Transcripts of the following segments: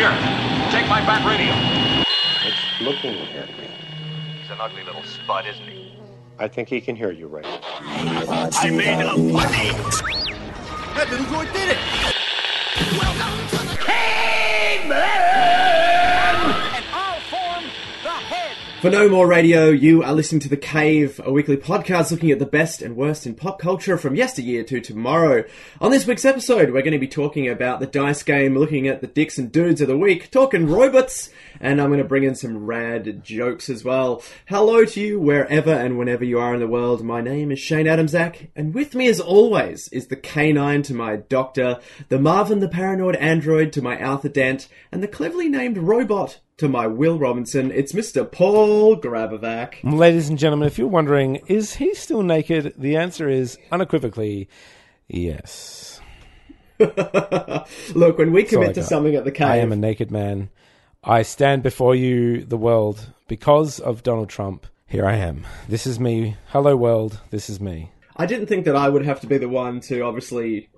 Here, take my bat radio. It's looking at me. He's an ugly little spud, isn't he? I think he can hear you right. I made a funny. That little droid did it! and I'll form the head. For No More Radio, you are listening to The Cave, a weekly podcast looking at the best and worst in pop culture from yesteryear to tomorrow. On this week's episode, we're going to be talking about the dice game, looking at the dicks and dudes of the week, talking robots, and I'm going to bring in some rad jokes as well. Hello to you wherever and whenever you are in the world. My name is Shane Adamczak, and with me as always is the K-9 to my Doctor, the Marvin the Paranoid Android to my Arthur Dent, and the cleverly named Robot to my Will Robinson. It's Mr. Paul Grabovac. Ladies and gentlemen, if you're wondering, is he still naked? The answer is unequivocally yes. Look, when we commit to got. something at the cave, I am a naked man. I stand before you, the world, because of Donald Trump. Here I am. This is me. Hello, world. This is me. I didn't think that I would have to be the one to obviously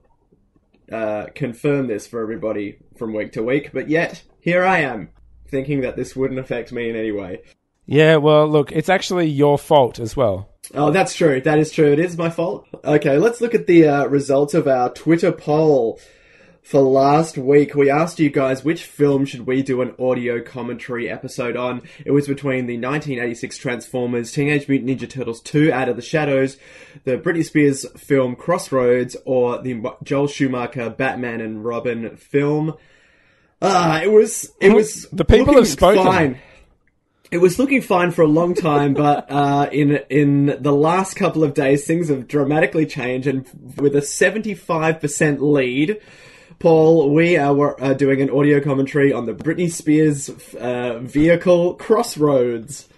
uh, confirm this for everybody from week to week, but yet here I am, thinking that this wouldn't affect me in any way. Yeah, well, look, it's actually your fault as well. Oh, that's true. That is true. It is my fault. Okay, let's look at the uh, results of our Twitter poll for last week. We asked you guys which film should we do an audio commentary episode on. It was between the 1986 Transformers, Teenage Mutant Ninja Turtles 2 Out of the Shadows, the Britney Spears film Crossroads, or the Joel Schumacher Batman and Robin film. Ah, it was it was The people looking have spoken. Fine. It was looking fine for a long time, but uh, in in the last couple of days, things have dramatically changed, and with a seventy five percent lead, Paul, we are uh, doing an audio commentary on the Britney Spears uh, vehicle Crossroads.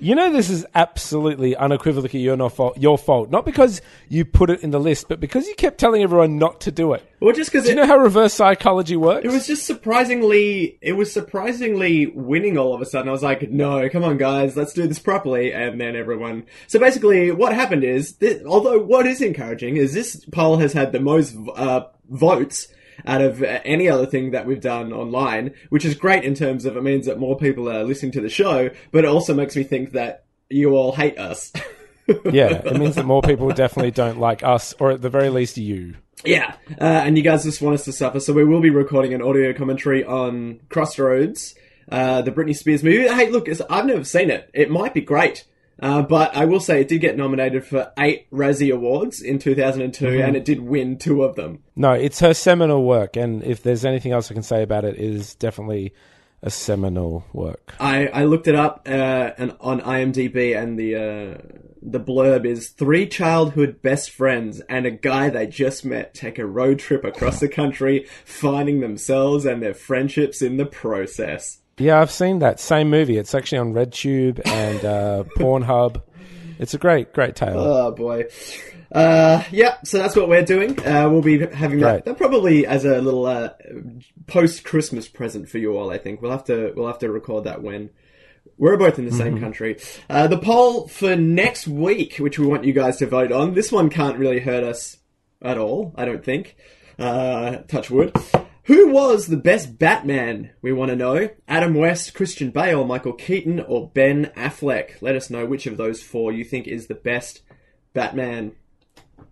You know, this is absolutely unequivocally your, no fault, your fault. Not because you put it in the list, but because you kept telling everyone not to do it. Well, just because Do you know how reverse psychology works? It was just surprisingly, it was surprisingly winning all of a sudden. I was like, no, come on guys, let's do this properly. And then everyone, so basically what happened is, this, although what is encouraging is this poll has had the most, uh, votes out of uh, any other thing that we've done online, which is great in terms of it means that more people are listening to the show, but it also makes me think that you all hate us. yeah, it means that more people definitely don't like us, or at the very least, you. Yeah, uh, and you guys just want us to suffer, so we will be recording an audio commentary on Crossroads, uh, the Britney Spears movie. Hey, look, it's, I've never seen it. It might be great. Uh, but I will say it did get nominated for eight Razzie Awards in 2002, and it did win two of them. No, it's her seminal work, and if there's anything else I can say about it, it is definitely a seminal work. I, I looked it up uh, and on IMDb, and the uh, the blurb is three childhood best friends and a guy they just met take a road trip across the country, finding themselves and their friendships in the process. Yeah, I've seen that same movie. It's actually on RedTube and uh, Pornhub. It's a great, great tale. Oh boy. Uh, yeah, so that's what we're doing. Uh, we'll be having that, that probably as a little uh, post Christmas present for you all. I think we'll have to we'll have to record that when we're both in the same country. Uh, the poll for next week, which we want you guys to vote on. This one can't really hurt us at all. I don't think. Uh, touch wood. Who was the best Batman? We want to know. Adam West, Christian Bale, Michael Keaton, or Ben Affleck? Let us know which of those four you think is the best Batman.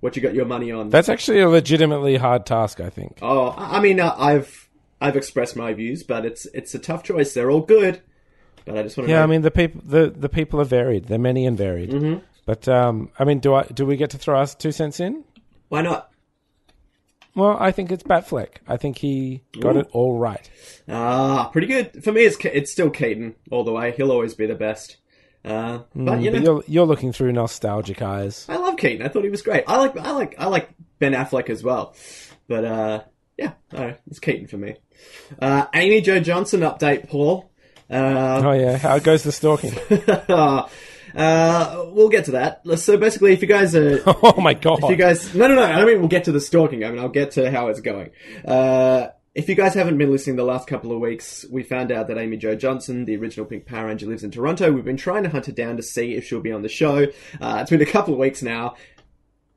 What you got your money on? That's actually a legitimately hard task, I think. oh, I mean, uh, I've I've expressed my views, but it's it's a tough choice. They're all good, but I just want to. Yeah, know. I mean the people the, the people are varied. They're many and varied. Mm-hmm. But um, I mean, do I do we get to throw us two cents in? why not? Well, I think it's Batfleck. I think he got Ooh. it all right. Ah, pretty good for me. It's it's still Keaton all the way. He'll always be the best. Uh, but you know, Mm, But you're you're looking through nostalgic eyes. I love Keaton. I thought he was great. I like I like I like Ben Affleck as well. But uh, yeah, no, it's Keaton for me. Uh, Amy Jo Johnson update, Paul. Uh, Oh yeah, how goes the stalking? uh, we'll get to that. So basically, if you guys are oh my god! if you guys no no no i don't mean we'll get to the stalking i mean i'll get to how it's going uh if you guys haven't been listening the last couple of weeks, we found out that Amy Jo Johnson, the original Pink Power Ranger, lives in Toronto. We've been trying to hunt her down to see if she'll be on the show. Uh, it's been a couple of weeks now.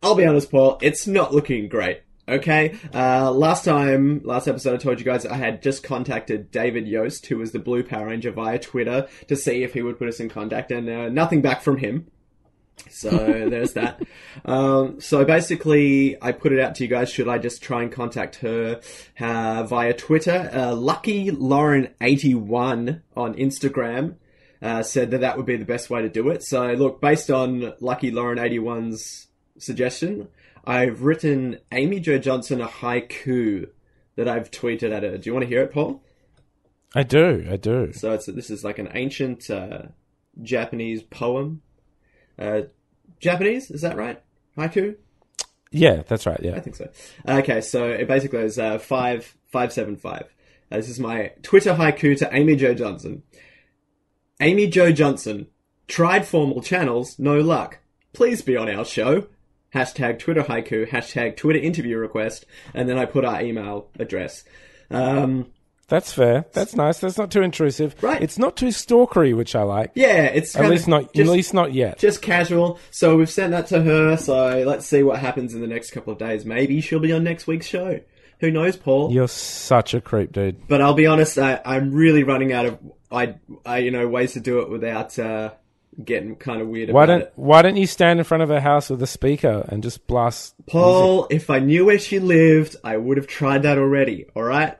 I'll be honest, Paul, it's not looking great. Okay. Uh, last time, last episode, I told you guys I had just contacted David Yost, who was the Blue Power Ranger, via Twitter to see if he would put us in contact, and uh, nothing back from him. So there's that. Um, so basically, I put it out to you guys. Should I just try and contact her uh, via Twitter? Uh, Lucky Lauren eighty one on Instagram uh, said that that would be the best way to do it. So look, based on Lucky Lauren 81's suggestion, I've written Amy Jo Johnson a haiku that I've tweeted at her. Do you want to hear it, Paul? I do, I do. So it's this is like an ancient uh, Japanese poem. Uh, Japanese, is that right? Haiku? Yeah, that's right. Yeah, I think so. Okay, so it basically is uh, five five seven five. Uh, this is my Twitter haiku to Amy Jo Johnson. Amy Jo Johnson tried formal channels, no luck. Please be on our show. Hashtag Twitter haiku. Hashtag Twitter interview request, and then I put our email address. Um, That's fair. That's nice. That's not too intrusive. Right. It's not too stalkery, which I like. yeah, it's At least not. just- at least not yet. just casual. So we've sent that to her. So let's see what happens in the next couple of days. Maybe she'll be on next week's show. Who knows, Paul? You're such a creep, dude. But I'll be honest, I, I'm really running out of I, I you know ways to do it without uh, getting kind of weird Why about don't it. Why don't you stand in front of her house with a speaker and just blast? Paul, if I knew where she lived, I would have tried that already. All right?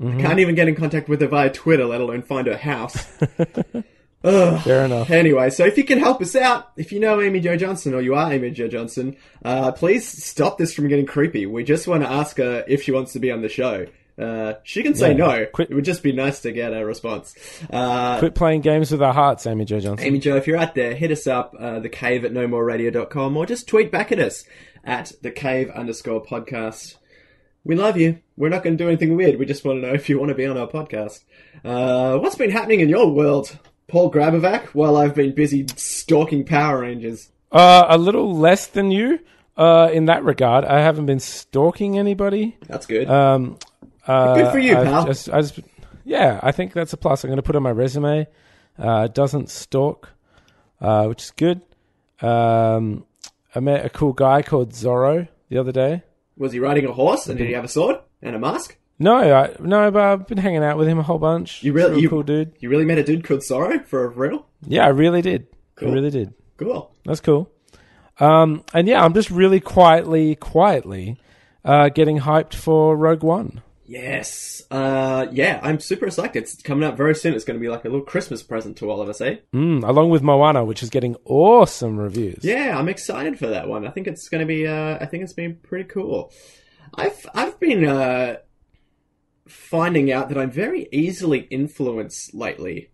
Mm-hmm. I can't even get in contact with her via Twitter, let alone find her house. Fair enough. Anyway, so if you can help us out, if you know Amy Jo Johnson or you are Amy Jo Johnson, uh, please stop this from getting creepy. We just want to ask her if she wants to be on the show. Uh, she can say Yeah, no. quit- It would just be nice to get a response. Uh, Quit playing games with our hearts, Amy Jo Johnson. Amy Joe, if you're out there, hit us up, uh, the cave at nomoreradio.com or just tweet back at us at the cave underscore podcast. We love you. We're not going to do anything weird. We just want to know if you want to be on our podcast. Uh, what's been happening in your world, Paul Grabovac, while I've been busy stalking Power Rangers? Uh, a little less than you. Uh, in that regard, I haven't been stalking anybody. That's good. Um, uh, Good for you, I've pal. Just, I just, yeah, I think that's a plus. I'm going to put on my resume. Uh, doesn't stalk, uh, which is good. Um, I met a cool guy called Zorro the other day. Was he riding a horse and did he have a sword and a mask? No, I, no, but I've been hanging out with him a whole bunch. You really, real you, cool dude. You really met a dude called Sorrow for real? Yeah, I really did. Cool. I really did. Cool. That's cool. Um, and yeah, I'm just really quietly, quietly uh, getting hyped for Rogue One. Yes. Uh, yeah, I'm super psyched. It's coming out very soon. It's going to be like a little Christmas present to all of us, eh? Mm, along with Moana, which is getting awesome reviews. Yeah, I'm excited for that one. I think it's going to be. Uh, I think it's been pretty cool. I've I've been uh, finding out that I'm very easily influenced lately.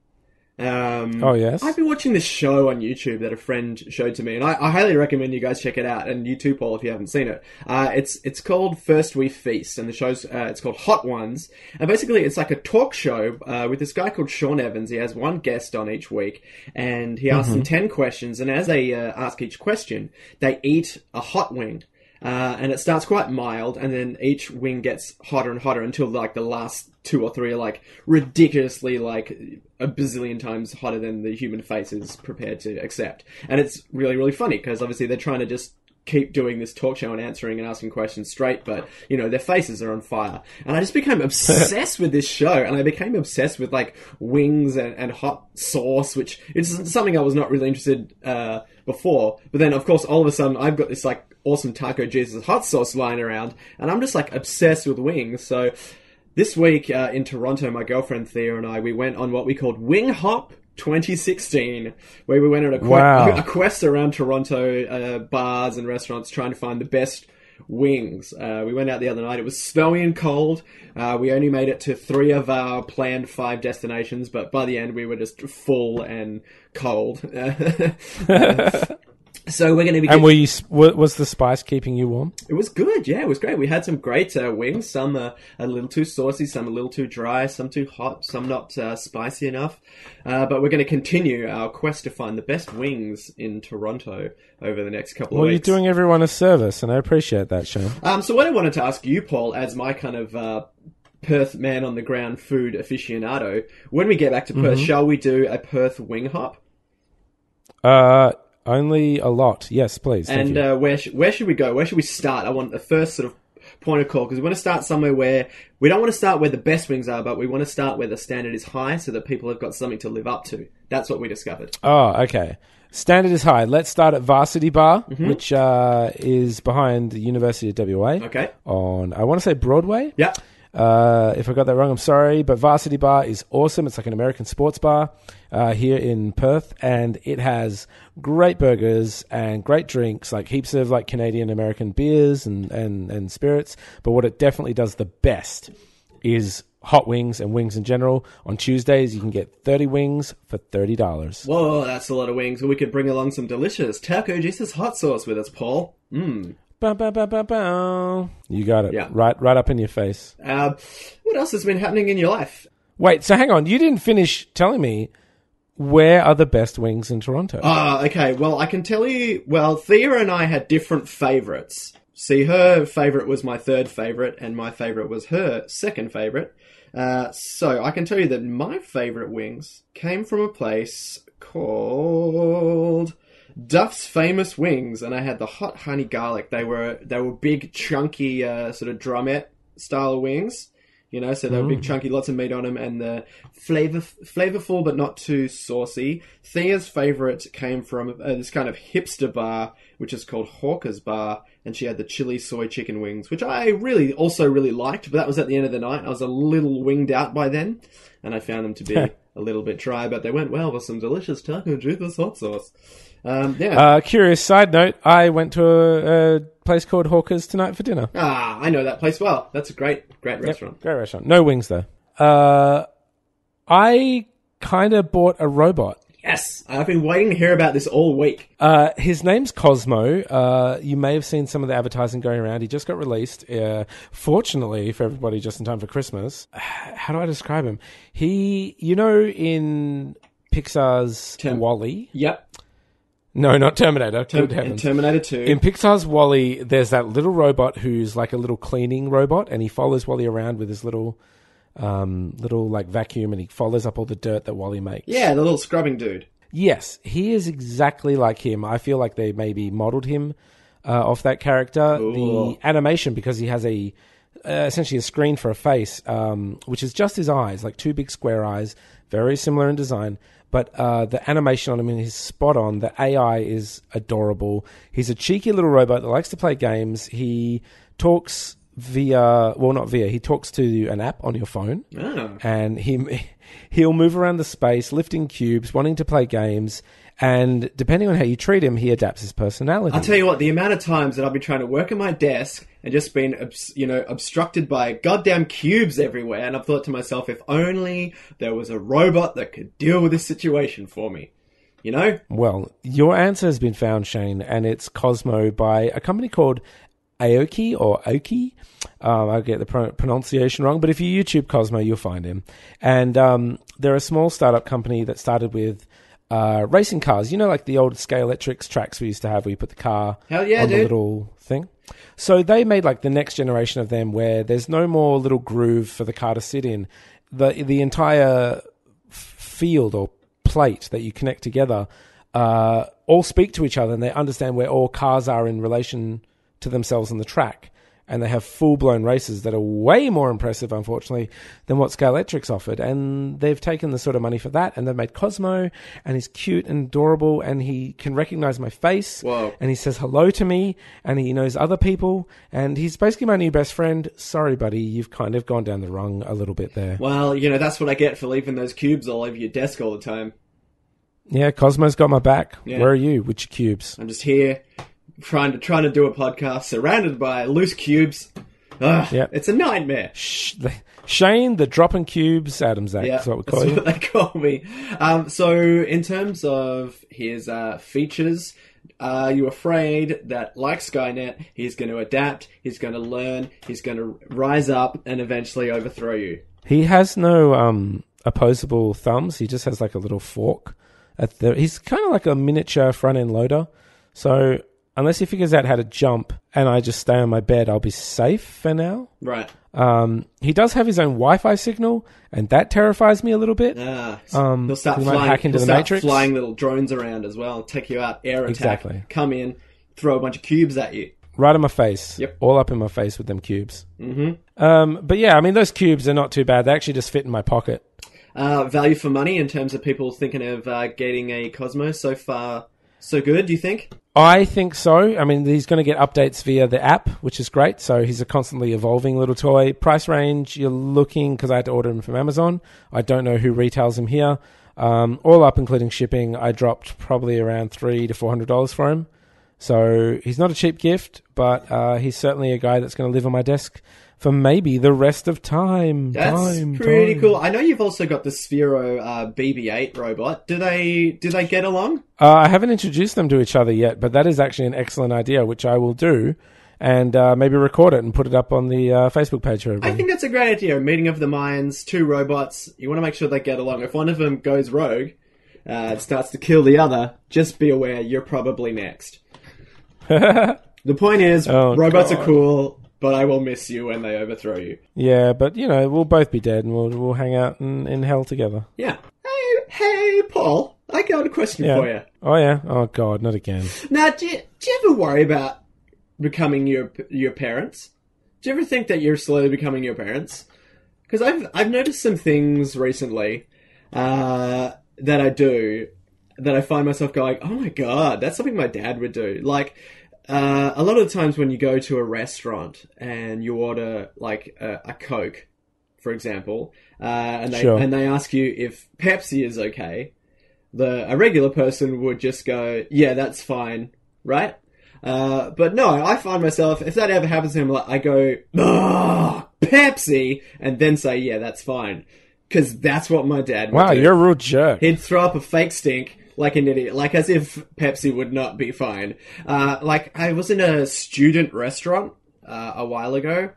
Um, Oh, yes? I've been watching this show on YouTube that a friend showed to me, and I, I highly recommend you guys check it out. And you too, Paul, if you haven't seen it. Uh, it's it's called First We Feast, and the show's uh, it's called Hot Ones. And basically, it's like a talk show uh, with this guy called Sean Evans. He has one guest on each week, and he asks them ten questions. And as they uh, ask each question, they eat a hot wing. Uh, and it starts quite mild, and then each wing gets hotter and hotter until like the last two or three are like ridiculously like a bazillion times hotter than the human face is prepared to accept. And it's really really funny because obviously they're trying to just keep doing this talk show and answering and asking questions straight, but you know their faces are on fire. And I just became obsessed with this show, and I became obsessed with like wings and, and hot sauce, which is something I was not really interested uh, before. But then of course all of a sudden I've got this like awesome taco Jesus hot sauce lying around, and I'm just like obsessed with wings. So this week uh, in Toronto, my girlfriend Thea and I we went on what we called Wing Hop 2016, where we went on a, Wow. a quest around Toronto uh, bars and restaurants trying to find the best wings. Uh, we went out the other night. It was snowy and cold. Uh, we only made it to three of our planned five destinations, but by the end we were just full and cold. so we're going to be. And were you, was the spice keeping you warm? It was good, yeah, it was great. We had some great uh, wings. Some uh, a little too saucy, some a little too dry, some too hot, some not uh, spicy enough. Uh, but we're going to continue our quest to find the best wings in Toronto over the next couple Well, of weeks. Well, you're doing everyone a service, and I appreciate that, Sean. Um, so what I wanted to ask you, Paul, as my kind of uh, Perth man on the ground food aficionado, when we get back to Perth, shall we do a Perth wing hop? Uh, only a lot. Yes, please. Thank And you. uh, where sh- where should we go? Where should we start? I want the first sort of point of call because we want to start somewhere where we don't want to start where the best wings are, but we want to start where the standard is high so that people have got something to live up to. That's what we discovered. Oh, okay. Standard is high. Let's start at Varsity Bar, which uh, is behind the University of WA. Okay. On, I want to say Broadway. Yeah. Uh, if I got that wrong, I'm sorry. But Varsity Bar is awesome. It's like an American sports bar uh, here in Perth, and it has great burgers and great drinks, like heaps of like Canadian American beers and, and, and spirits. But what it definitely does the best is hot wings and wings in general. On Tuesdays, you can get 30 wings for $30. Whoa, that's a lot of wings. We could bring along some delicious Taco Jesus hot sauce with us, Paul. Mmm. Ba, ba, ba, ba, ba. You got it. Yeah. Right, right up in your face. Uh, what else has been happening in your life? Wait, so hang on. You didn't finish telling me where are the best wings in Toronto? Ah, okay. Well, I can tell you. Well, Thea and I had different favorites. See, her favorite was my third favorite, and my favorite was her second favorite. Uh, so I can tell you that my favorite wings came from a place called Duff's Famous Wings, and I had the hot honey garlic. They were they were big, chunky, uh, sort of drumette style wings. You know, so they were big, chunky, lots of meat on them, and the flavor flavorful but not too saucy. Thea's favorite came from uh, this kind of hipster bar, which is called Hawker's Bar, and she had the chili soy chicken wings, which I really also really liked. But that was at the end of the night. I was a little winged out by then, and I found them to be a little bit dry, but they went well with some delicious taco Jesus hot sauce. Um, yeah. Uh, curious side note: I went to a, a place called Hawkers tonight for dinner. ah, I know that place well. That's a great, great restaurant. Great restaurant. No wings though. Uh, I kind of bought a robot. Yes, I've been waiting to hear about this all week. Uh, his name's Cozmo. Uh, you may have seen some of the advertising going around. He just got released. Uh, fortunately for everybody, just in time for Christmas. How do I describe him? He, you know, in Pixar's Term- WALL-E. Yep, No, not Terminator. Good and heavens. Terminator Two. In Pixar's WALL-E, there's that little robot who's like a little cleaning robot, and he follows WALL-E around with his little, um, little like vacuum, and he follows up all the dirt that WALL-E makes. yeah, the little scrubbing dude. Yes, he is exactly like him. I feel like they maybe modeled him uh, off that character. Cool. The animation, because he has a uh, essentially a screen for a face, um, which is just his eyes, like two big square eyes, very similar in design. But uh, the animation on him is spot on. The AI is adorable. He's a cheeky little robot that likes to play games. He talks via, well, not via. He talks to an app on your phone Oh. and he he'll move around the space, lifting cubes, wanting to play games, and depending on how you treat him, he adapts his personality. I'll tell you what, the amount of times that I've been trying to work at my desk and just been, you know, obstructed by goddamn cubes everywhere, and I've thought to myself, if only there was a robot that could deal with this situation for me. You know? well, your answer has been found, Shane, and it's Cozmo by a company called Aoki or Oki. Um, I get the pro- pronunciation wrong, but if you YouTube Cozmo, you'll find him. And um, they're a small startup company that started with uh, racing cars. You know, like the old Scalextrics tracks we used to have, where you put the car Hell yeah, on the little thing. So they made like the next generation of them, where there's no more little groove for the car to sit in. The the entire field or plate that you connect together uh, all speak to each other and they understand where all cars are in relation to themselves on the track. And they have full blown races that are way more impressive, unfortunately, than what Scalextrics offered. And they've taken the sort of money for that and they've made Cozmo and he's cute and adorable and he can recognize my face Whoa. and he says hello to me and he knows other people and he's basically my new best friend. Sorry, buddy, you've kind of gone down the rung a little bit there. Well, you know, that's what I get for leaving those cubes all over your desk all the time. Yeah, Cozmo's got my back. Yeah. Where are you? Which cubes? I'm just here trying to trying to do a podcast surrounded by loose cubes. Ugh, Yep. It's a nightmare. Sh- the- Shane, the dropping cubes, Adamczak. Yeah, That's what we that's call you. what they call me. Um, so, in terms of his uh, features, are you afraid that, like Skynet, he's going to adapt, he's going to learn, he's going to rise up, and eventually overthrow you? He has no um, opposable thumbs. He just has like a little fork. At the, he's kind of like a miniature front end loader. So unless he figures out how to jump and I just stay on my bed, I'll be safe for now. Right. Um, he does have his own Wi-Fi signal, and that terrifies me a little bit. Ah, Um, he'll start he flying. hack into he'll the start Matrix. flying little drones around as well, take you out, air attack, Exactly. come in, throw a bunch of cubes at you. right in my face. Yep. All up in my face with them cubes. Mm-hmm. Um, but yeah, I mean, those cubes are not too bad. They actually just fit in my pocket. Uh, value for money in terms of people thinking of uh, getting a Cozmo so far, so good. Do you think? I think so. I mean, he's going to get updates via the app, which is great. So he's a constantly evolving little toy. Price range, you're looking, because I had to order him from Amazon. I don't know who retails him here. Um, all up, including shipping, I dropped probably around three to four hundred dollars for him. So he's not a cheap gift, but uh, he's certainly a guy that's going to live on my desk for maybe the rest of time. That's time, pretty time. cool. I know you've also got the Sphero uh, BB-8 robot. Do they do they get along? Uh, I haven't introduced them to each other yet, but that is actually an excellent idea, which I will do, and uh, maybe record it and put it up on the uh, Facebook page for everybody. I think that's a great idea. Meeting of the minds, two robots. You want to make sure they get along. If one of them goes rogue, uh, and starts to kill the other, just be aware you're probably next. the point is, Oh, robots God. are cool, but I will miss you when they overthrow you. yeah, but you know, we'll both be dead, and we'll we'll hang out in, in hell together. Yeah. Hey, hey, Paul. I got a question Yeah. for you. Oh yeah. Oh god, not again. Now, do you, do you ever worry about becoming your your parents? Do you ever think that you're slowly becoming your parents? Because I've I've noticed some things recently uh, that I do that I find myself going, oh my god, that's something my dad would do. Like uh, a lot of the times when you go to a restaurant and you order like a, a Coke, for example, uh, and they Sure. and they ask you if Pepsi is okay, the a regular person would just go, yeah, that's fine, right? Uh, but no, I find myself if that ever happens to him, like, I go, ah, Pepsi, and then say, yeah, that's fine, because that's what my dad. Would Wow, do. you're a real jerk. He'd throw up a fake stink like an idiot, like as if Pepsi would not be fine. Uh, like I was in a student restaurant uh, a while ago,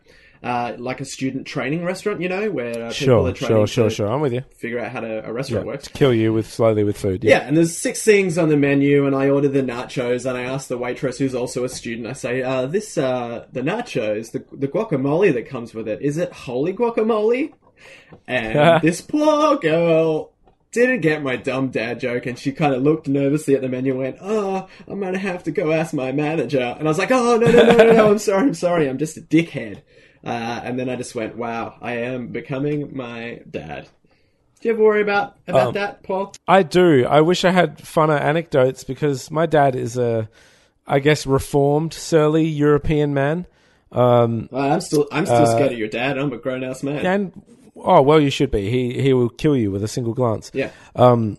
uh, like a student training restaurant, you know, where uh, people Sure, are training sure, sure, to sure. I'm with you. figure out how to, a restaurant works. To kill you with slowly with food. Yeah, and there's six things on the menu, and I ordered the nachos, and I asked the waitress, who's also a student, I say, uh, this, uh, the nachos, the, the guacamole that comes with it, is it holy guacamole? And this poor girl didn't get my dumb dad joke, and she kind of looked nervously at the menu and went, oh, I'm gonna have to go ask my manager. And I was like, oh, no, no, no, no, no, I'm sorry, I'm sorry, I'm just a dickhead. Uh, and then I just went, wow, I am becoming my dad. Do you ever worry about, about Um, that, Paul? I do. I wish I had funner anecdotes because my dad is a, I guess, reformed, surly European man. Um, Well, I'm still I'm still scared of your dad. I'm a grown ass man. and oh well, you should be. He he will kill you with a single glance. yeah. Um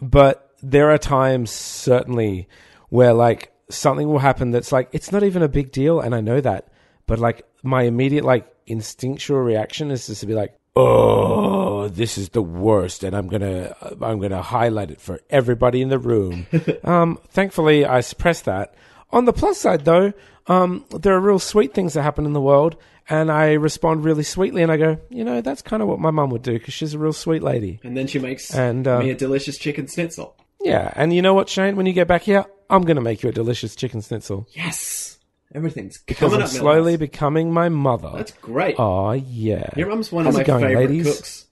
but there are times certainly where like something will happen that's like it's not even a big deal and i know that but like my immediate like instinctual reaction is just to be like oh this is the worst and i'm gonna i'm gonna highlight it for everybody in the room um thankfully i suppress that on the plus side though um there are real sweet things that happen in the world and i respond really sweetly and i go you know that's kind of what my mum would do because she's a real sweet lady And then she makes And, uh, me a delicious chicken schnitzel. yeah, and you know what, Shane? When you get back here, I'm going to make you a delicious chicken schnitzel Yes, everything's because coming I'm up. slowly becoming my mother. That's great. Oh yeah. Your mum's one How's of my going, favorite ladies? cooks.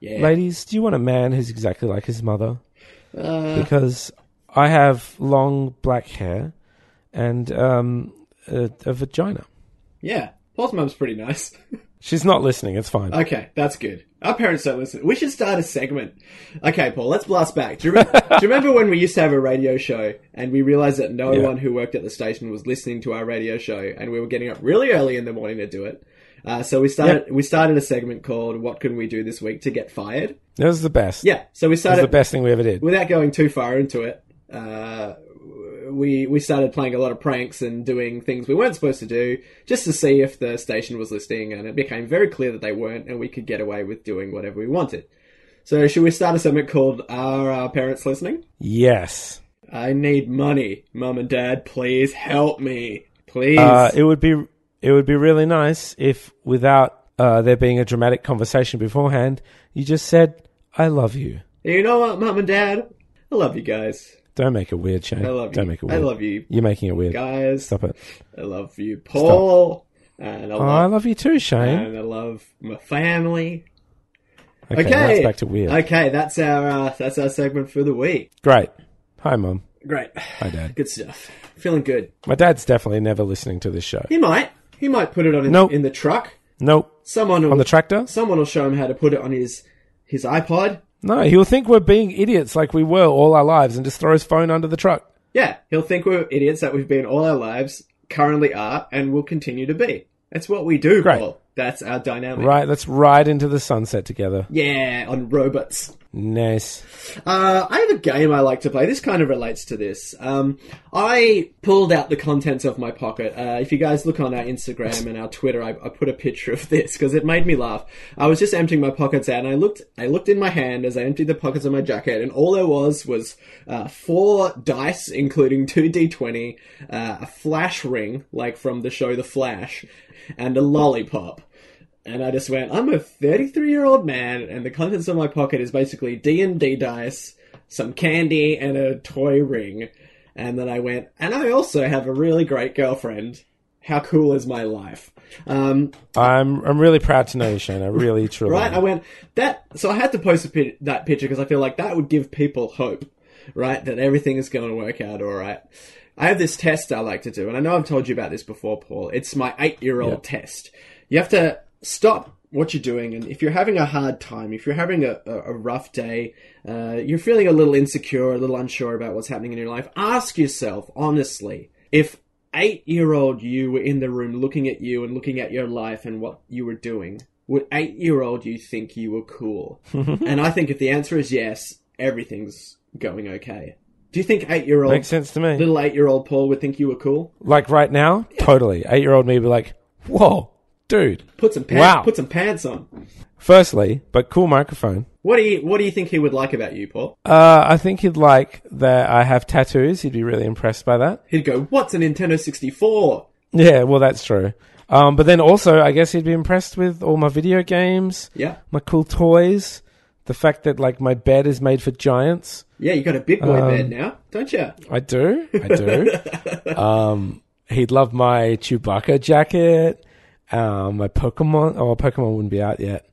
Yeah. Ladies, do you want a man who's exactly like his mother? Uh, Because I have long black hair and um, a, a vagina. yeah. Paul's mum's pretty nice. She's not listening. It's fine. okay, that's good. Our parents don't listen. We should start a segment. Okay, Paul, let's blast back. Do you, remember, do you remember when we used to have a radio show and we realized that no Yeah. one who worked at the station was listening to our radio show and we were getting up really early in the morning to do it? Uh, so we started we started a segment called "What Can We Do This Week to Get Fired?" That was the best. Yeah, so we started the best thing we ever did. without going too far into it, uh, we we started playing a lot of pranks and doing things we weren't supposed to do just to see if the station was listening, and it became very clear that they weren't, and we could get away with doing whatever we wanted. So, should we start a segment called "Are Our Parents Listening?" Yes. I need money, mum and dad. Please help me, please. Uh, it would be it would be really nice if without uh, there being a dramatic conversation beforehand, you just said, "I love you." you know what, mum and dad? I love you guys. Don't make a weird, Shane. I love Don't you. make it I love you, You're making it weird. guys. Stop it. I love you, Paul. And I Oh, I love love you too, Shane. and I love my family. Okay, Okay, that's back to weird. Okay, that's our uh, that's our segment for the week. Great. Hi, mum. Great. Hi, Dad. Good stuff. Feeling good. My dad's definitely never listening to this show. He might. He might put it on in, Nope. in the truck. Nope. Someone will, On the tractor? Someone will show him how to put it on his his iPod. No, he'll think we're being idiots like we were all our lives and just throw his phone under the truck. Yeah, he'll think we're idiots that we've been all our lives, currently are, and will continue to be. That's what we do, Great. Paul. That's our dynamic. Right, let's ride into the sunset together. Yeah, on robots. Nice. Uh, I have a game I like to play. This kind of relates to this. Um, I pulled out the contents of my pocket. Uh, if you guys look on our Instagram and our Twitter, I, I put a picture of this because it made me laugh. I was just emptying my pockets out, and I looked. I looked in my hand as I emptied the pockets of my jacket, and all there was was uh, four dice, including two d20, uh, a flash ring, like from the show The Flash, and a lollipop. And I just went, I'm a 33 year old man, and the contents of my pocket is basically D and D dice, some candy, and a toy ring. And then I went, and I also have a really great girlfriend. How cool is my life? Um, I'm I'm really proud to know you, Shane. I really truly. right? I went that. So I had to post a pi- that picture because I feel like that would give people hope, right? That everything is going to work out all right. I have this test I like to do, and I know I've told you about this before, Paul. It's my eight-year-old Yeah. test. You have to stop what you're doing, and if you're having a hard time, if you're having a, a, rough day, uh, you're feeling a little insecure, a little unsure about what's happening in your life, ask yourself honestly if eight year old you were in the room looking at you and looking at your life and what you were doing, would eight year old you think you were cool? and I think if the answer is yes, everything's going okay. Do you think eight year old Makes sense to me. little eight year old Paul would think you were cool? Like right now, totally. Eight year old me would be like, "Whoa, dude!" Put some pants Wow. put some pants on. Firstly, but cool microphone. What do you what do you think he would like about you, Paul? Uh, I think he'd like that I have tattoos. He'd be really impressed by that. He'd go, "What's a Nintendo 64?" Yeah, well, that's true. Um, but then also, I guess he'd be impressed with all my video games, Yeah. my cool toys, the fact that like my bed is made for giants. Yeah, you got a big boy Um, bed now, don't you? I do, I do. um, he'd love my Chewbacca jacket, um, my Pokemon. Oh, Pokemon wouldn't be out yet.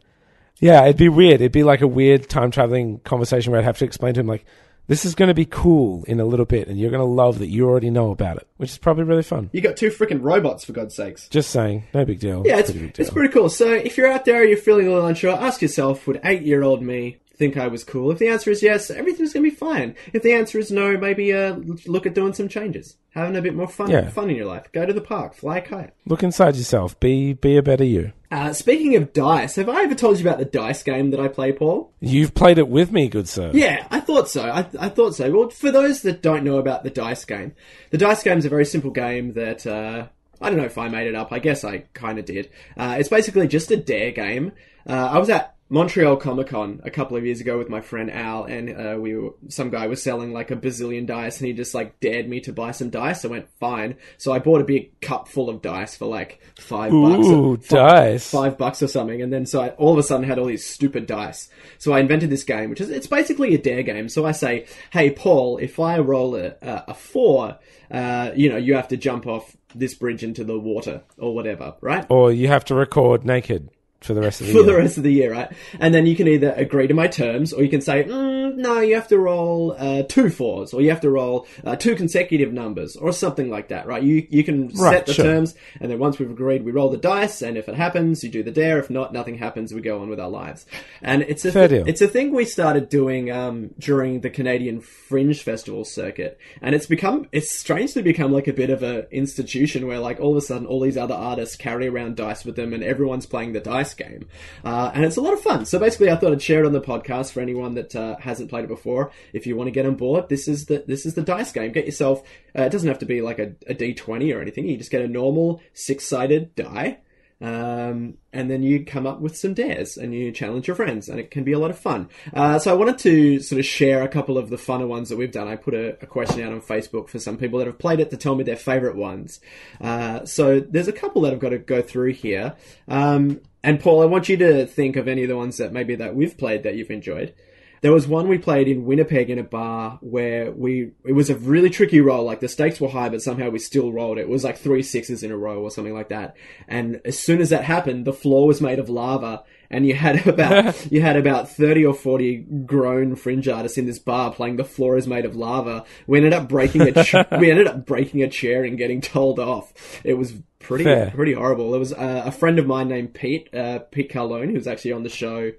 Yeah, it'd be weird. It'd be like a weird time traveling conversation where I'd have to explain to him like, this is going to be cool in a little bit, and you're going to love that you already know about it, which is probably really fun. You got two freaking robots for God's sakes. Just saying, no big deal. Yeah, it's, Pretty it's pretty cool. So if you're out there, and you're feeling a little unsure, ask yourself, would eight year old me think I was cool? If the answer is yes, everything's gonna be fine. If the answer is no, maybe uh, look at doing some changes, having a bit more fun, Yeah. fun in your life. Go to the park, fly a kite. Look inside yourself. Be be a better you. Uh, speaking of dice, have I ever told you about the dice game that I play, Paul? You've played it with me, good sir. Yeah, I thought so. I, I thought so. Well, for those that don't know about the dice game, the dice game is a very simple game that uh, I don't know if I made it up. I guess I kind of did. Uh, it's basically just a dare game. Uh, I was at Montreal Comic Con a couple of years ago with my friend Al, and uh, we were, some guy was selling like a bazillion dice, and he just like dared me to buy some dice. I went fine, so I bought a big cup full of dice for like five bucks. Ooh, dice. five bucks or something, and then so I all of a sudden had all these stupid dice. So I invented this game, which is it's basically a dare game. So I say, "Hey, Paul, if I roll a, a, a four, uh, you know, you have to jump off this bridge into the water or whatever, right?" Or you have to record naked for the rest of the for year. the rest of the year, right? And then you can either agree to my terms, or you can say, mm, no, you have to roll uh, two fours, or you have to roll uh, two consecutive numbers, or something like that, right? You you can Right, set the sure. terms, and then once we've agreed, we roll the dice, and if it happens, you do the dare. If not, nothing happens. We go on with our lives. And it's a deal. it's a thing we started doing um, during the Canadian Fringe Festival circuit, and it's become it's strangely become like a bit of a institution where like all of a sudden all these other artists carry around dice with them, and everyone's playing the dice game, uh, and it's a lot of fun. So basically, I thought I'd share it on the podcast for anyone that uh, hasn't played it before. If you want to get on board, this is the this is the dice game. Get yourself. Uh, it doesn't have to be like a, a D twenty or anything. You just get a normal six sided die. Um, and then you come up with some dares and you challenge your friends, and it can be a lot of fun. Uh, so I wanted to sort of share a couple of the funner ones that we've done. I put a, a question out on Facebook for some people that have played it to tell me their favorite ones. Uh, so there's a couple that I've got to go through here. Um, and Paul, I want you to think of any of the ones that maybe that we've played that you've enjoyed. There was one we played in Winnipeg in a bar where we it was a really tricky roll. Like the stakes were high, but somehow we still rolled it. It was like three sixes in a row or something like that. And as soon as that happened, the floor was made of lava, and you had about you had about thirty or forty grown fringe artists in this bar playing "The Floor Is Made of Lava." We ended up breaking a ch- we ended up breaking a chair and getting told off. It was pretty Fair. pretty horrible. There was uh, a friend of mine named Pete uh, Pete Carlone who was actually on the show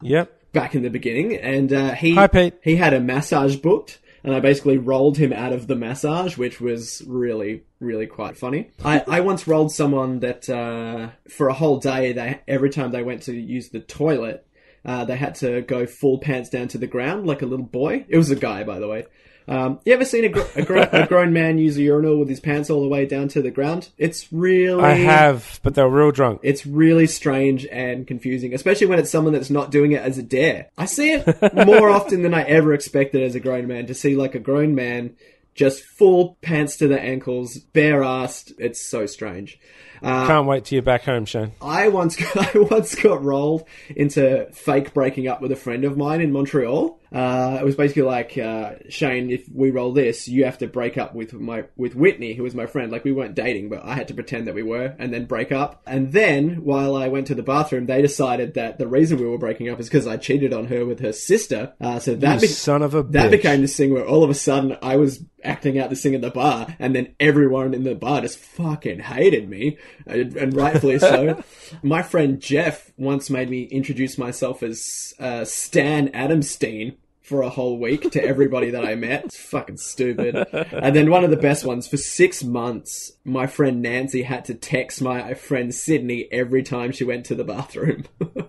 Yep. back in the beginning, and uh, he Hi, Pete. he had a massage booked, and I basically rolled him out of the massage, which was really really quite funny. I, I once rolled someone that uh, for a whole day they every time they went to use the toilet. Uh, they had to go full pants down to the ground like a little boy. It was a guy, by the way. Um, you ever seen a, gr- a, gr- a grown man use a urinal with his pants all the way down to the ground? It's really I have, but they're real drunk. it's really strange and confusing, especially when it's someone that's not doing it as a dare. I see it more often than I ever expected as a grown man to see like a grown man just full pants to the ankles, bare assed. It's so strange. Uh, Can't wait till you're back home, Shane. I once got, I once got rolled into fake breaking up with a friend of mine in Montreal. Uh, it was basically like uh, Shane, if we roll this, you have to break up with my with Whitney, who was my friend. Like we weren't dating, but I had to pretend that we were, and then break up. And then while I went to the bathroom, they decided that the reason we were breaking up is because I cheated on her with her sister. Uh, so that be- son of a that bitch. became this thing where all of a sudden I was acting out this thing in the bar, and then everyone in the bar just fucking hated me, and, and rightfully so. My friend Jeff once made me introduce myself as uh, Stan Adamstein for a whole week to everybody that I met. It's fucking stupid. And then one of the best ones for six months, my friend Nancy had to text my friend Sydney every time she went to the bathroom.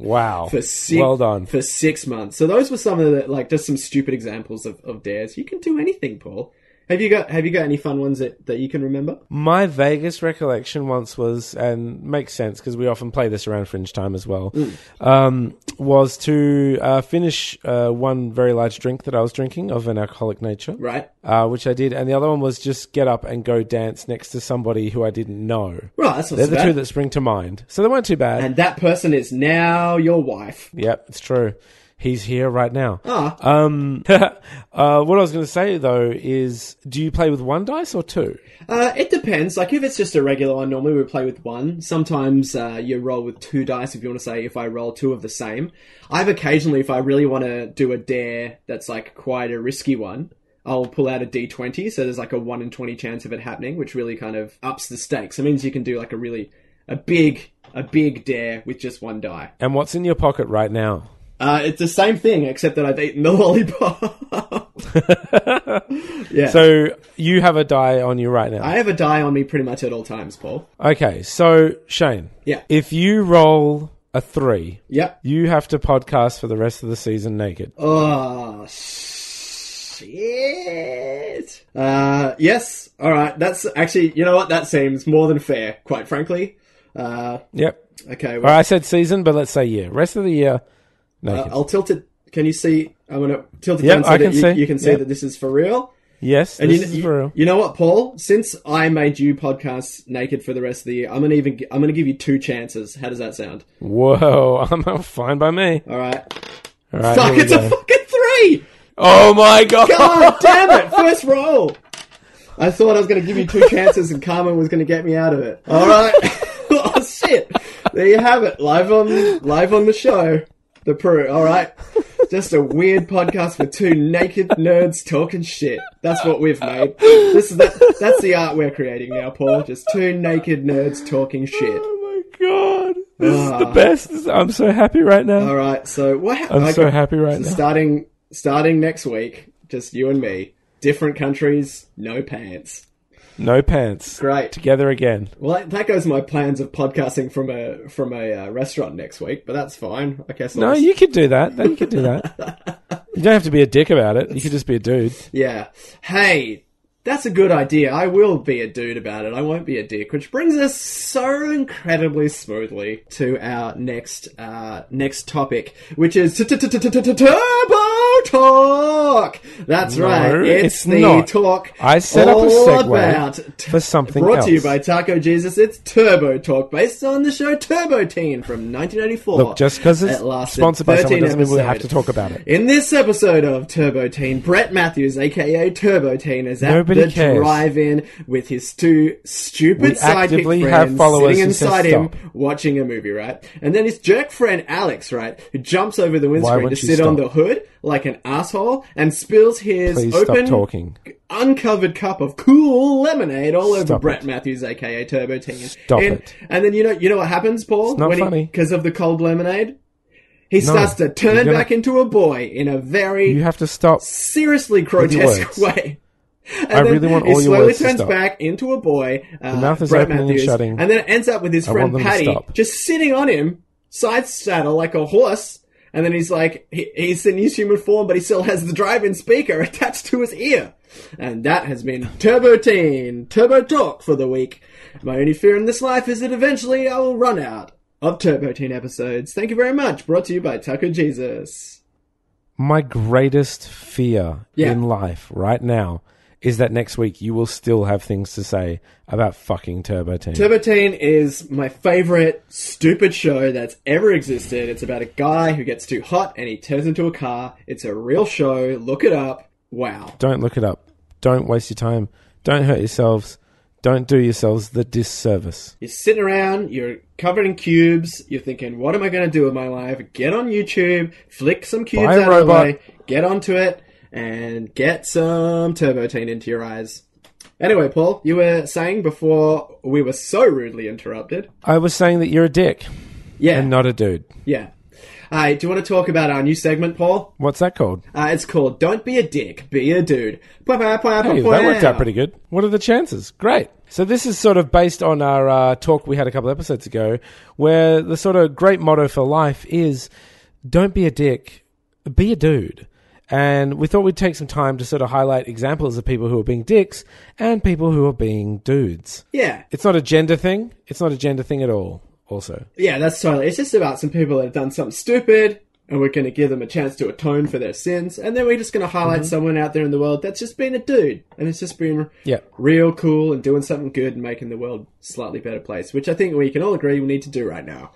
Wow. for six, well done. for six months. So those were some of the like just some stupid examples of, of dares. You can do anything, Paul. Have you got Have you got any fun ones that, that you can remember? My Vegas recollection once was, and makes sense because we often play this around Fringe Time as well, um, was to uh, finish uh, one very large drink that I was drinking of an alcoholic nature, Right, uh, which I did, and the other one was just get up and go dance next to somebody who I didn't know. right. That's They're the bad. two that spring to mind, so they weren't too bad. and that person is now your wife. Yep, it's true. He's here right now. Ah, Um, uh, what I was going to say though is, do you play with one dice or two? uh, it depends. Like if it's just a regular one, normally we play with one. Sometimes uh, you roll with two dice. If you want to say if I roll two of the same, I've occasionally, if I really want to do a dare that's like quite a risky one. I'll pull out a d20, so there's like a 1 in 20 chance of it happening, which really kind of ups the stakes. It means you can do like a really, a big, a big dare with just one die. And what's in your pocket right now? Uh, it's the same thing, except that I've eaten the lollipop. yeah. So you have a die on you right now. I have a die on me pretty much at all times, Paul. Okay, so Shane, Yeah. if you roll a three, Yep. you have to podcast for the rest of the season naked. Oh, shit. Uh, yes. All right. That's actually, you know what? That seems more than fair, quite frankly. Uh, Yep. okay. All Well, right, I said season, but let's say year. Rest of the year, uh. I'll tilt it. Can you see? I'm gonna tilt it Yep, down so I that can you, see. you can see Yep. that this is for real. yes, And this you, is you, for real. you know what, Paul? Since I made you podcast naked for the rest of the year, I'm gonna even I'm gonna give you two chances. How does that sound? Whoa, I'm fine by me. All right. All right, Fuck! It's a fucking three. Oh my god! God damn it! First roll. I thought I was going to give you two chances, and Carmen was going to get me out of it. All right. oh shit! There you have it, live on live on the show. The Peru. All right. Just a weird podcast with two naked nerds talking shit. That's what we've made. This is the, that's the art we're creating now, Paul. Just two naked nerds talking shit. Oh my god! This is the Ah. best. I'm so happy right now. All right. So what? ha- I'm so happy right So now. starting starting next week, just you and me. Different countries, no pants. No pants. Great. Together again. Well, that- goes my plans of podcasting from a from a uh, restaurant next week, but that's fine. I guess. I'll No, just- you could do that. You could do that. You don't have to be a dick about it. You could just be a dude. Yeah. Hey, that's a good idea. I will be a dude about it. I won't be a dick. Which brings us so incredibly smoothly to our next uh next topic, which is Turbo Talk. That's No, right. It's, it's the not. talk. I set up a segue about t- for something Brought to you by Taco Jesus. It's Turbo Talk, based on the show Turbo Teen from 1984. Look, just because it's It sponsored by someone doesn't mean we have to talk about it. In this episode of Turbo Teen, Brett Matthews, aka Turbo Teen, is at Nobody the cares. drive-in with his two stupid sidekick friends sitting inside him stop. watching a movie, right? And then his jerk friend Alex, right, who jumps over the windscreen to sit on the hood like an asshole and spills his Please open, stop talking. uncovered cup of cool lemonade all over Stop Brett it. Matthews, aka Turbo Teen. Stop and, it. And then you know, you know what happens, Paul? It's not funny. Because of the cold lemonade. He No. starts to turn You're gonna- back into a boy in a very You have to stop. seriously grotesque words. way. And I then really want he all your slowly words to turns stop. back into a boy. Uh, mouth is Brett opening and Matthews, shutting. And then it ends up with his I friend them to Patty stop. just sitting on him, side saddle like a horse. And then he's like, he, he's in his human form, but he still has the drive-in speaker attached to his ear. And that has been Turbo Teen, Turbo Talk for the week. My only fear in this life is that eventually I will run out of Turbo Teen episodes. Thank you very much. Brought to you by Taco Jesus. My greatest fear Yeah. in life right now is that next week you will still have things to say about fucking Turbo Teen. Turbo Teen is my favorite stupid show that's ever existed. It's about a guy who gets too hot and he turns into a car. It's a real show. Look it up. Wow. Don't look it up. Don't waste your time. Don't hurt yourselves. Don't do yourselves the disservice. You're sitting around, you're covered in cubes, you're thinking, what am I going to do with my life? Get on YouTube, flick some cubes Buy a out of the way, get onto it, and get some Turbo Teen into your eyes. Anyway, Paul, you were saying before we were so rudely interrupted. I was saying that you're a dick Yeah. and not a dude. yeah. Hey, do you want to talk about our new segment, Paul? What's that called? Uh, it's called Don't Be a Dick, Be a Dude. Hey, that worked out pretty good. What are the chances? Great. So this is sort of based on our uh, talk we had a couple episodes ago, where the sort of great motto for life is "Don't be a dick, be a dude." And we thought we'd take some time to sort of highlight examples of people who are being dicks and people who are being dudes. Yeah, It's not a gender thing. It's not a gender thing at all. Also, yeah, that's totally. It's just about some people that have done something stupid, and we're going to give them a chance to atone for their sins, and then we're just going to highlight mm-hmm. someone out there in the world that's just been a dude, and it's just been yeah. real cool and doing something good and making the world slightly better place, which I think we can all agree we need to do right now.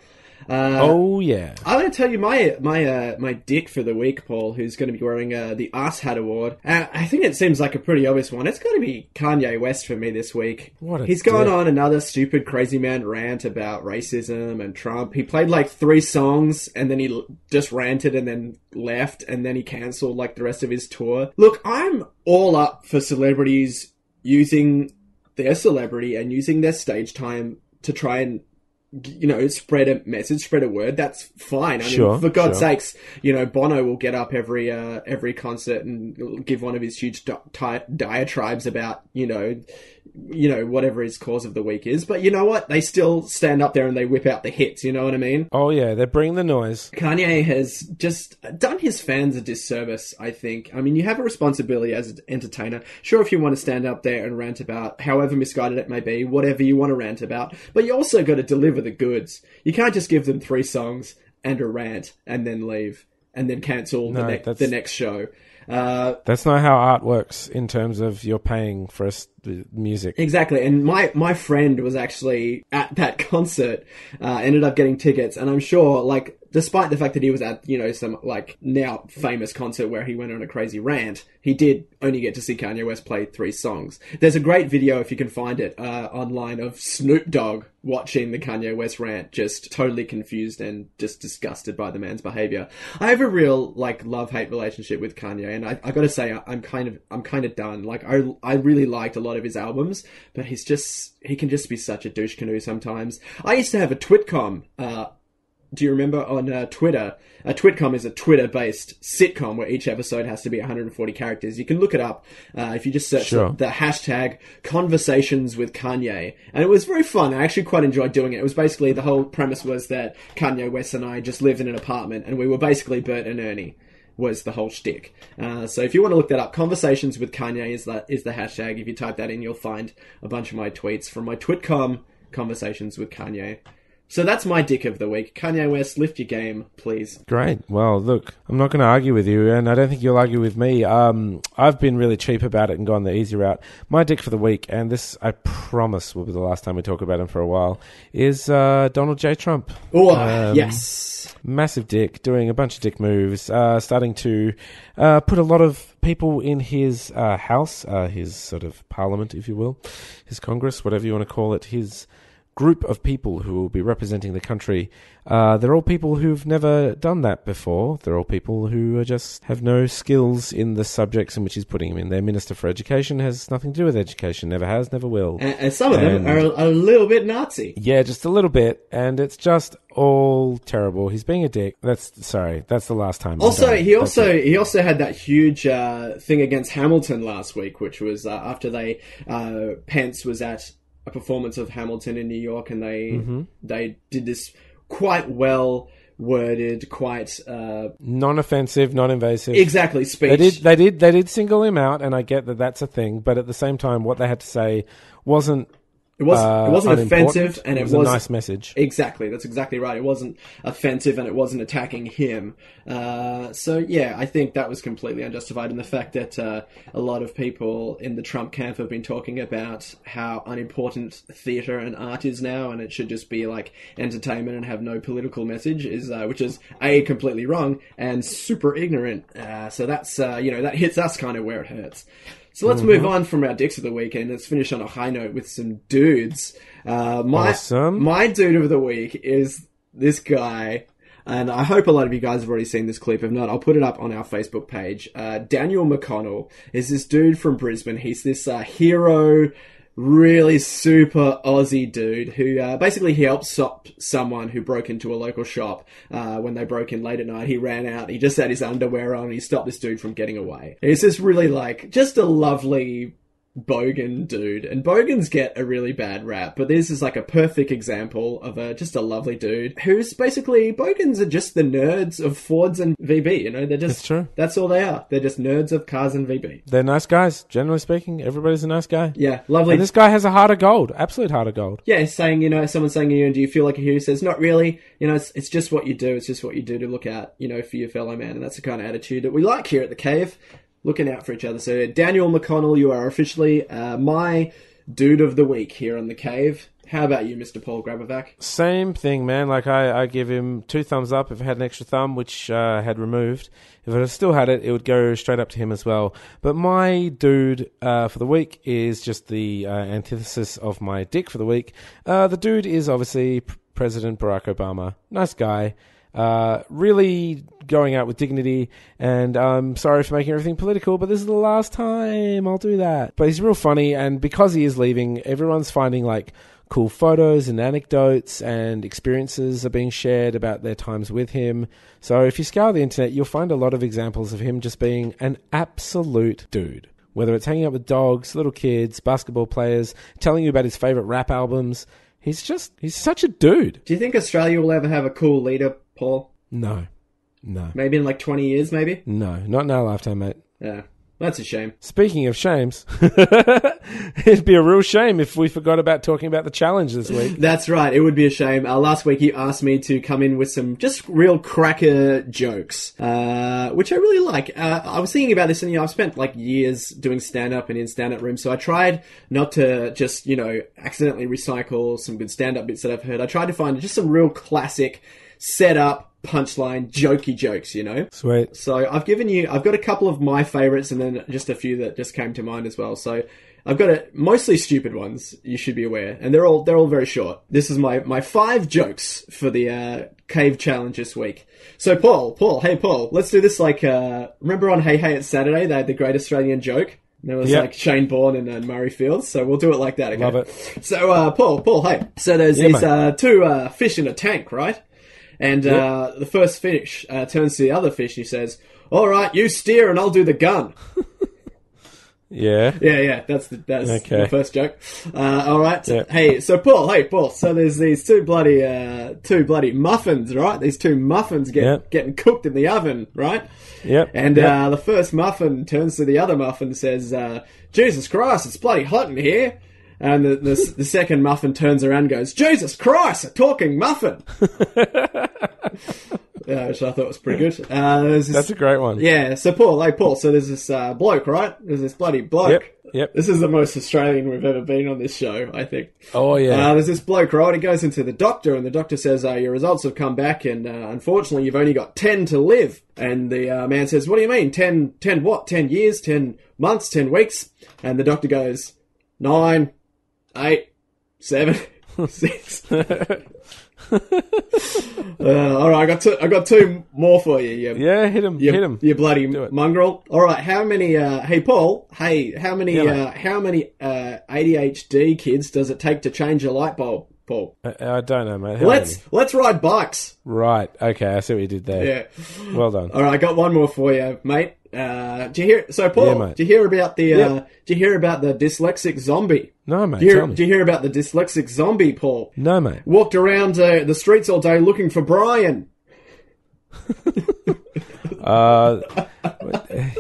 Uh, oh yeah. I'm going to tell you my my uh, my dick for the week, Paul, who's going to be wearing uh, the Ass Hat Award. Uh, I think it seems like a pretty obvious one. It's going to be Kanye West for me this week. What He's gone on another stupid crazy man rant about racism and Trump. He played like three songs and then he l- just ranted and then left and then he cancelled like the rest of his tour. Look, I'm all up for celebrities using their celebrity and using their stage time to try and you know, spread a message, spread a word. That's fine. I Sure, mean, for God's sure. sakes, you know, Bono will get up every uh, every concert and give one of his huge di- di- diatribes about, you know, you know, whatever his cause of the week is. But you know what? They still stand up there and they whip out the hits. You know what I mean? Oh yeah. they bring the noise. Kanye has just done his fans a disservice, I think. I mean, you have a responsibility as an entertainer. Sure, if you want to stand up there and rant about however misguided it may be, whatever you want to rant about, but you also got to deliver the goods. You can't just give them three songs and a rant and then leave and then cancel the, No, ne- the next show. Uh, That's not how art works in terms of you're paying for music. Exactly, and my my friend was actually at that concert, uh, ended up getting tickets, and I'm sure, like, despite the fact that he was at you know some like now famous concert where he went on a crazy rant, he did only get to see Kanye West play three songs. There's a great video if you can find it uh, online of Snoop Dogg watching the Kanye West rant, just totally confused and just disgusted by the man's behavior. I have a real like love hate relationship with Kanye, and I, I got to say I- I'm kind of I'm kind of done. Like I I really liked a lot of his albums, but he's just he can just be such a douche canoe sometimes. I used to have a Twitcom. Uh, do you remember on uh, Twitter? A Twitcom is a Twitter-based sitcom where each episode has to be 140 characters. You can look it up uh, if you just search Sure. the hashtag Conversations with Kanye, and it was very fun. I actually quite enjoyed doing it. It was basically the whole premise was that Kanye West and I just lived in an apartment, and we were basically Bert and Ernie. Was the whole shtick. Uh, so if you want to look that up, conversations with Kanye is the is the hashtag. If you type that in, you'll find a bunch of my tweets from my Twitcom conversations with Kanye. So that's my dick of the week. Kanye West, lift your game, please. Great. Well, look, I'm not going to argue with you, and I don't think you'll argue with me. Um, I've been really cheap about it and gone the easy route. My dick for the week, and this I promise will be the last time we talk about him for a while, is uh, Donald J. Trump. Oh, Um, yes. Massive dick, doing a bunch of dick moves, uh, starting to uh, put a lot of people in his uh, house, uh, his sort of parliament, if you will, his Congress, whatever you want to call it, his group of people who will be representing the country. Uh, they're all people who've never done that before. They're all people who are just have no skills in the subjects in which he's putting them in. Their Minister for Education has nothing to do with education, never has, never will. And, and some of them are a, a little bit Nazi. Yeah, just a little bit, and it's just all terrible. He's being a dick. That's sorry. That's the last time. Also, he also he also had that huge uh, thing against Hamilton last week, which was uh, after they uh, Pence was at a performance of Hamilton in New York, and they Mm-hmm. they did this quite well worded, quite uh, non-offensive, non-invasive. exactly speech. They did. They did. They did single him out, and I get that that's a thing. But at the same time, what they had to say wasn't. It was uh, it wasn't offensive, and it, was, was a nice message. Exactly, that's exactly right. It wasn't offensive and it wasn't attacking him. Uh, so yeah, I think that was completely unjustified. And the fact that uh, a lot of people in the Trump camp have been talking about how unimportant theatre and art is now, and it should just be like entertainment and have no political message, is uh, which is a completely wrong and super ignorant. Uh, so that's uh, you know that hits us kind of where it hurts. So let's move on from our dicks of the week and let's finish on a high note with some dudes. Uh, my Awesome. my dude of the week is this guy, and I hope a lot of you guys have already seen this clip. If not, I'll put it up on our Facebook page. Uh, Daniel McConnell is this dude from Brisbane. He's this uh, hero, really super Aussie dude who uh, basically he helped stop someone who broke into a local shop uh, when they broke in late at night. He ran out. He just had his underwear on. And he stopped this dude from getting away. It's just really like just a lovely Bogan dude, and Bogans get a really bad rap, but this is like a perfect example of a just a lovely dude who's basically Bogans are just the nerds of Fords and VB. You know, they're just That's true. That's all they are. They're just nerds of cars and VB. They're nice guys. Generally speaking, everybody's a nice guy. Yeah, lovely. And this guy has a heart of gold. Absolute heart of gold. yeah, it's saying you know, someone saying you know, do you feel like a hero? He says, not really. You know, it's it's just what you do. It's just what you do to look out, you know, for your fellow man, and that's the kind of attitude that we like here at the cave. Looking out for each other. So, Daniel McConnell, you are officially uh, my dude of the week here on the cave. How about you, Mr. Paul Grabovac? Same thing, man. Like I, I give him two thumbs up if I had an extra thumb, which uh, I had removed. If I still had it, it would go straight up to him as well. But my dude uh, for the week is just the uh, antithesis of my dick for the week. Uh, the dude is obviously President Barack Obama. Nice guy. Uh, really going out with dignity, and I'm sorry for making everything political, but this is the last time I'll do that. But he's real funny, and because he is leaving, everyone's finding like cool photos and anecdotes and experiences are being shared about their times with him. So if you scour the internet, you'll find a lot of examples of him just being an absolute dude. Whether it's hanging out with dogs, little kids, basketball players, telling you about his favorite rap albums, he's just, he's such a dude. Do you think Australia will ever have a cool leader, Paul? No, no, Maybe in like 20 years, maybe? no, not in our lifetime, mate. Yeah. That's a shame. Speaking of shames, it'd be a real shame if we forgot about talking about the challenge this week. That's right. It would be a shame. Uh, last week you asked me to come in with some just real cracker jokes, uh, which I really like. Uh, I was thinking about this, and you know, I've spent like years doing stand up and in stand up rooms, so I tried not to just you know accidentally recycle some good stand up bits that I've heard. I tried to find just some real classic set up punchline jokey jokes, you know. Sweet. So I've given you, I've got a couple of my favorites and then just a few that just came to mind as well. So I've got a, mostly stupid ones. You should be aware, and they're all they're all very short. This is my my five jokes for the uh, cave challenge this week. So Paul, Paul, hey Paul, let's do this like uh, remember on Hey Hey It's Saturday they had the Great Australian Joke. And There was Yep. like Shane Bourne and uh, Maurie Fields, so we'll do it like that. Okay? Love it. So, uh, Paul, Paul, hey. So there's Yeah, these uh, two uh, fish in a tank, right? And uh, the first fish uh, turns to the other fish and he says, "All right, you steer and I'll do the gun." Yeah. Yeah, yeah, that's the that's Okay. the first joke. Uh, all right, Yeah. hey, so Paul, hey Paul, so there's these two bloody uh, two bloody muffins, right? These two muffins get Yeah. getting cooked in the oven, right? Yep. And Yep. uh, the first muffin turns to the other muffin and says, uh, "Jesus Christ, it's bloody hot in here." And the, the, the second muffin turns around and goes, Jesus Christ, a talking muffin! yeah, which I thought was pretty good. Uh, this, That's a great one. yeah, so Paul, hey Paul, so there's this uh, bloke, right? There's this bloody bloke. Yep. Yep. This is the most Australian we've ever been on this show, I think. Oh yeah. Uh, there's this bloke, right? He goes into the doctor, and the doctor says, uh, Your results have come back, and uh, unfortunately, you've only got 10 to live. And the uh, man says, What do you mean? 10, 10 what? 10 years, 10 months, 10 weeks? And the doctor goes, 9, 8, 7, 6. uh, all right, I got two. I got two more for you. You, yeah, hit him. you, hit him. you bloody mongrel. All right, how many? Uh, hey, Paul. Hey, how many? Yeah, uh, how many uh, ADHD kids does it take to change a light bulb, Paul? I, I don't know, mate. How Let's many? let's ride bikes. Right. Okay. I see what you did there. Yeah. Well done. All right, I got one more for you, mate. Uh, do you hear? So, Paul, Yeah, do you hear about the? Uh, Do you hear about the dyslexic zombie? No, mate. Do you, tell hear, me. do you hear about the dyslexic zombie, Paul? No, mate. Walked around uh, the streets all day looking for Brian. Uh,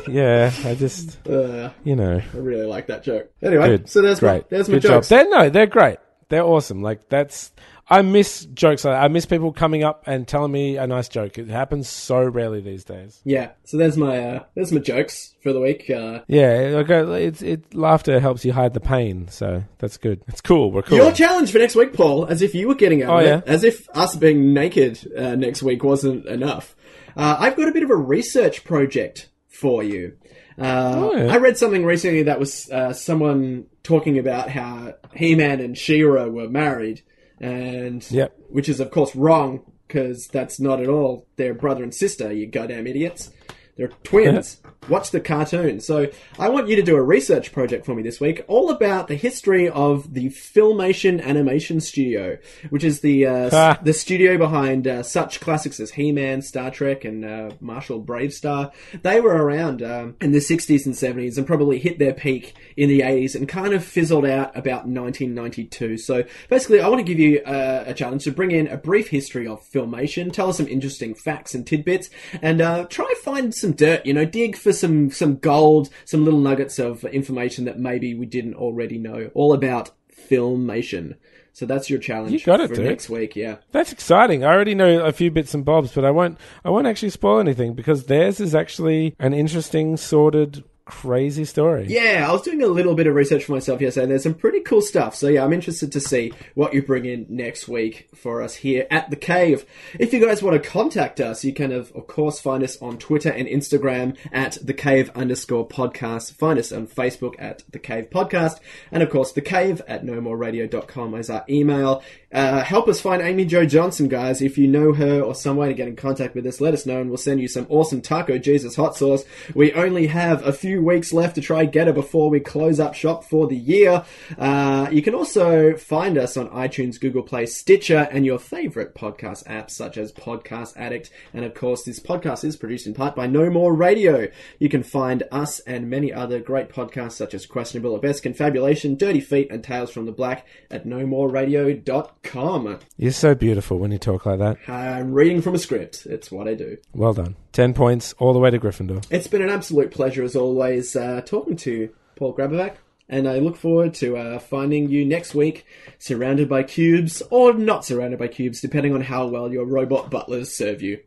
yeah. I just, Uh, you know, I really like that joke. Anyway, good. so there's great. my there's my good job. jokes. They're, no, they're great. They're awesome. Like that's. I miss jokes like that. I miss people coming up and telling me a nice joke. It happens so rarely these days. Yeah, so there's my uh, there's my jokes for the week. Uh, Yeah, like, uh, it's it laughter helps you hide the pain, so that's good. It's cool. We're cool. Your challenge for next week, Paul, as if you were getting out Oh, it, yeah? as if us being naked uh, next week wasn't enough. Uh, I've got a bit of a research project for you. Uh, Oh, yeah. I read something recently that was uh, someone talking about how He-Man and She-Ra were married, and Yep. which is of course wrong because that's not at all. They're brother and sister. You goddamn idiots. They're twins. Watch the cartoon. So I want you to do a research project for me this week, all about the history of the Filmation Animation Studio, which is the uh, s- the studio behind uh, such classics as He-Man, Star Trek, and uh, Marshal BraveStarr. They were around um, in the 60s and 70s and probably hit their peak in the 80s and kind of fizzled out about 1992. So basically, I want to give you uh, a challenge to bring in a brief history of Filmation, tell us some interesting facts and tidbits, and uh, try find some dirt. You know, dig for some some gold, some little nuggets of information that maybe we didn't already know, all about Filmation. So that's your challenge You got it, for dude. next week. Yeah. That's exciting. I already know a few bits and bobs, but I won't. I won't actually spoil anything because theirs is actually an interesting, sordid, crazy story. Yeah, I was doing a little bit of research for myself yesterday. There's some pretty cool stuff. So yeah, I'm interested to see what you bring in next week for us here at the cave. If you guys want to contact us, you can of, of course find us on Twitter and Instagram at the cave underscore podcast. Find us on Facebook at the cave podcast. And of course, the cave at no more radio.com is our email. Uh, help us find Amy Jo Johnson, guys. If you know her or some way to get in contact with us, let us know and we'll send you some awesome Taco Jesus hot sauce. We only have a few weeks left to try get her before we close up shop for the year. Uh, you can also find us on iTunes, Google Play, Stitcher, and your favorite podcast apps such as Podcast Addict. And of course, this podcast is produced in part by No More Radio. You can find us and many other great podcasts such as Questionable at Best, Confabulation, Dirty Feet, and Tales from the Black at nomoreradio.com. You're so beautiful when you talk like that. I'm reading from a script. It's what I do. Well done. Ten points all the way to Gryffindor. It's been an absolute pleasure, as always, uh, talking to Paul Grabovac. And I look forward to uh, finding you next week surrounded by cubes or not surrounded by cubes, depending on how well your robot butlers serve you.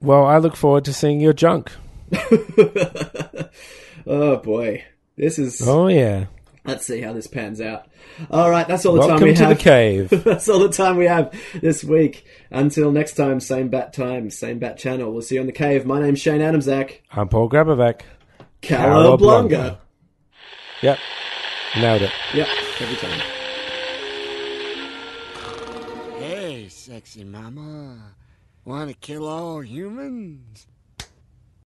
Well, I look forward to seeing your junk. Oh boy. This is. Oh yeah. Let's see how this pans out. All right, that's all the time Welcome we to the have. cave. that's all the time we have this week. Until next time, same bat time, same bat channel. We'll see you on the cave. My name's Shane Adamczak. I'm Paul Grabovac. Cowabunga. Yep. Nailed it. Yep, every time. Hey, sexy mama. Want to kill all humans?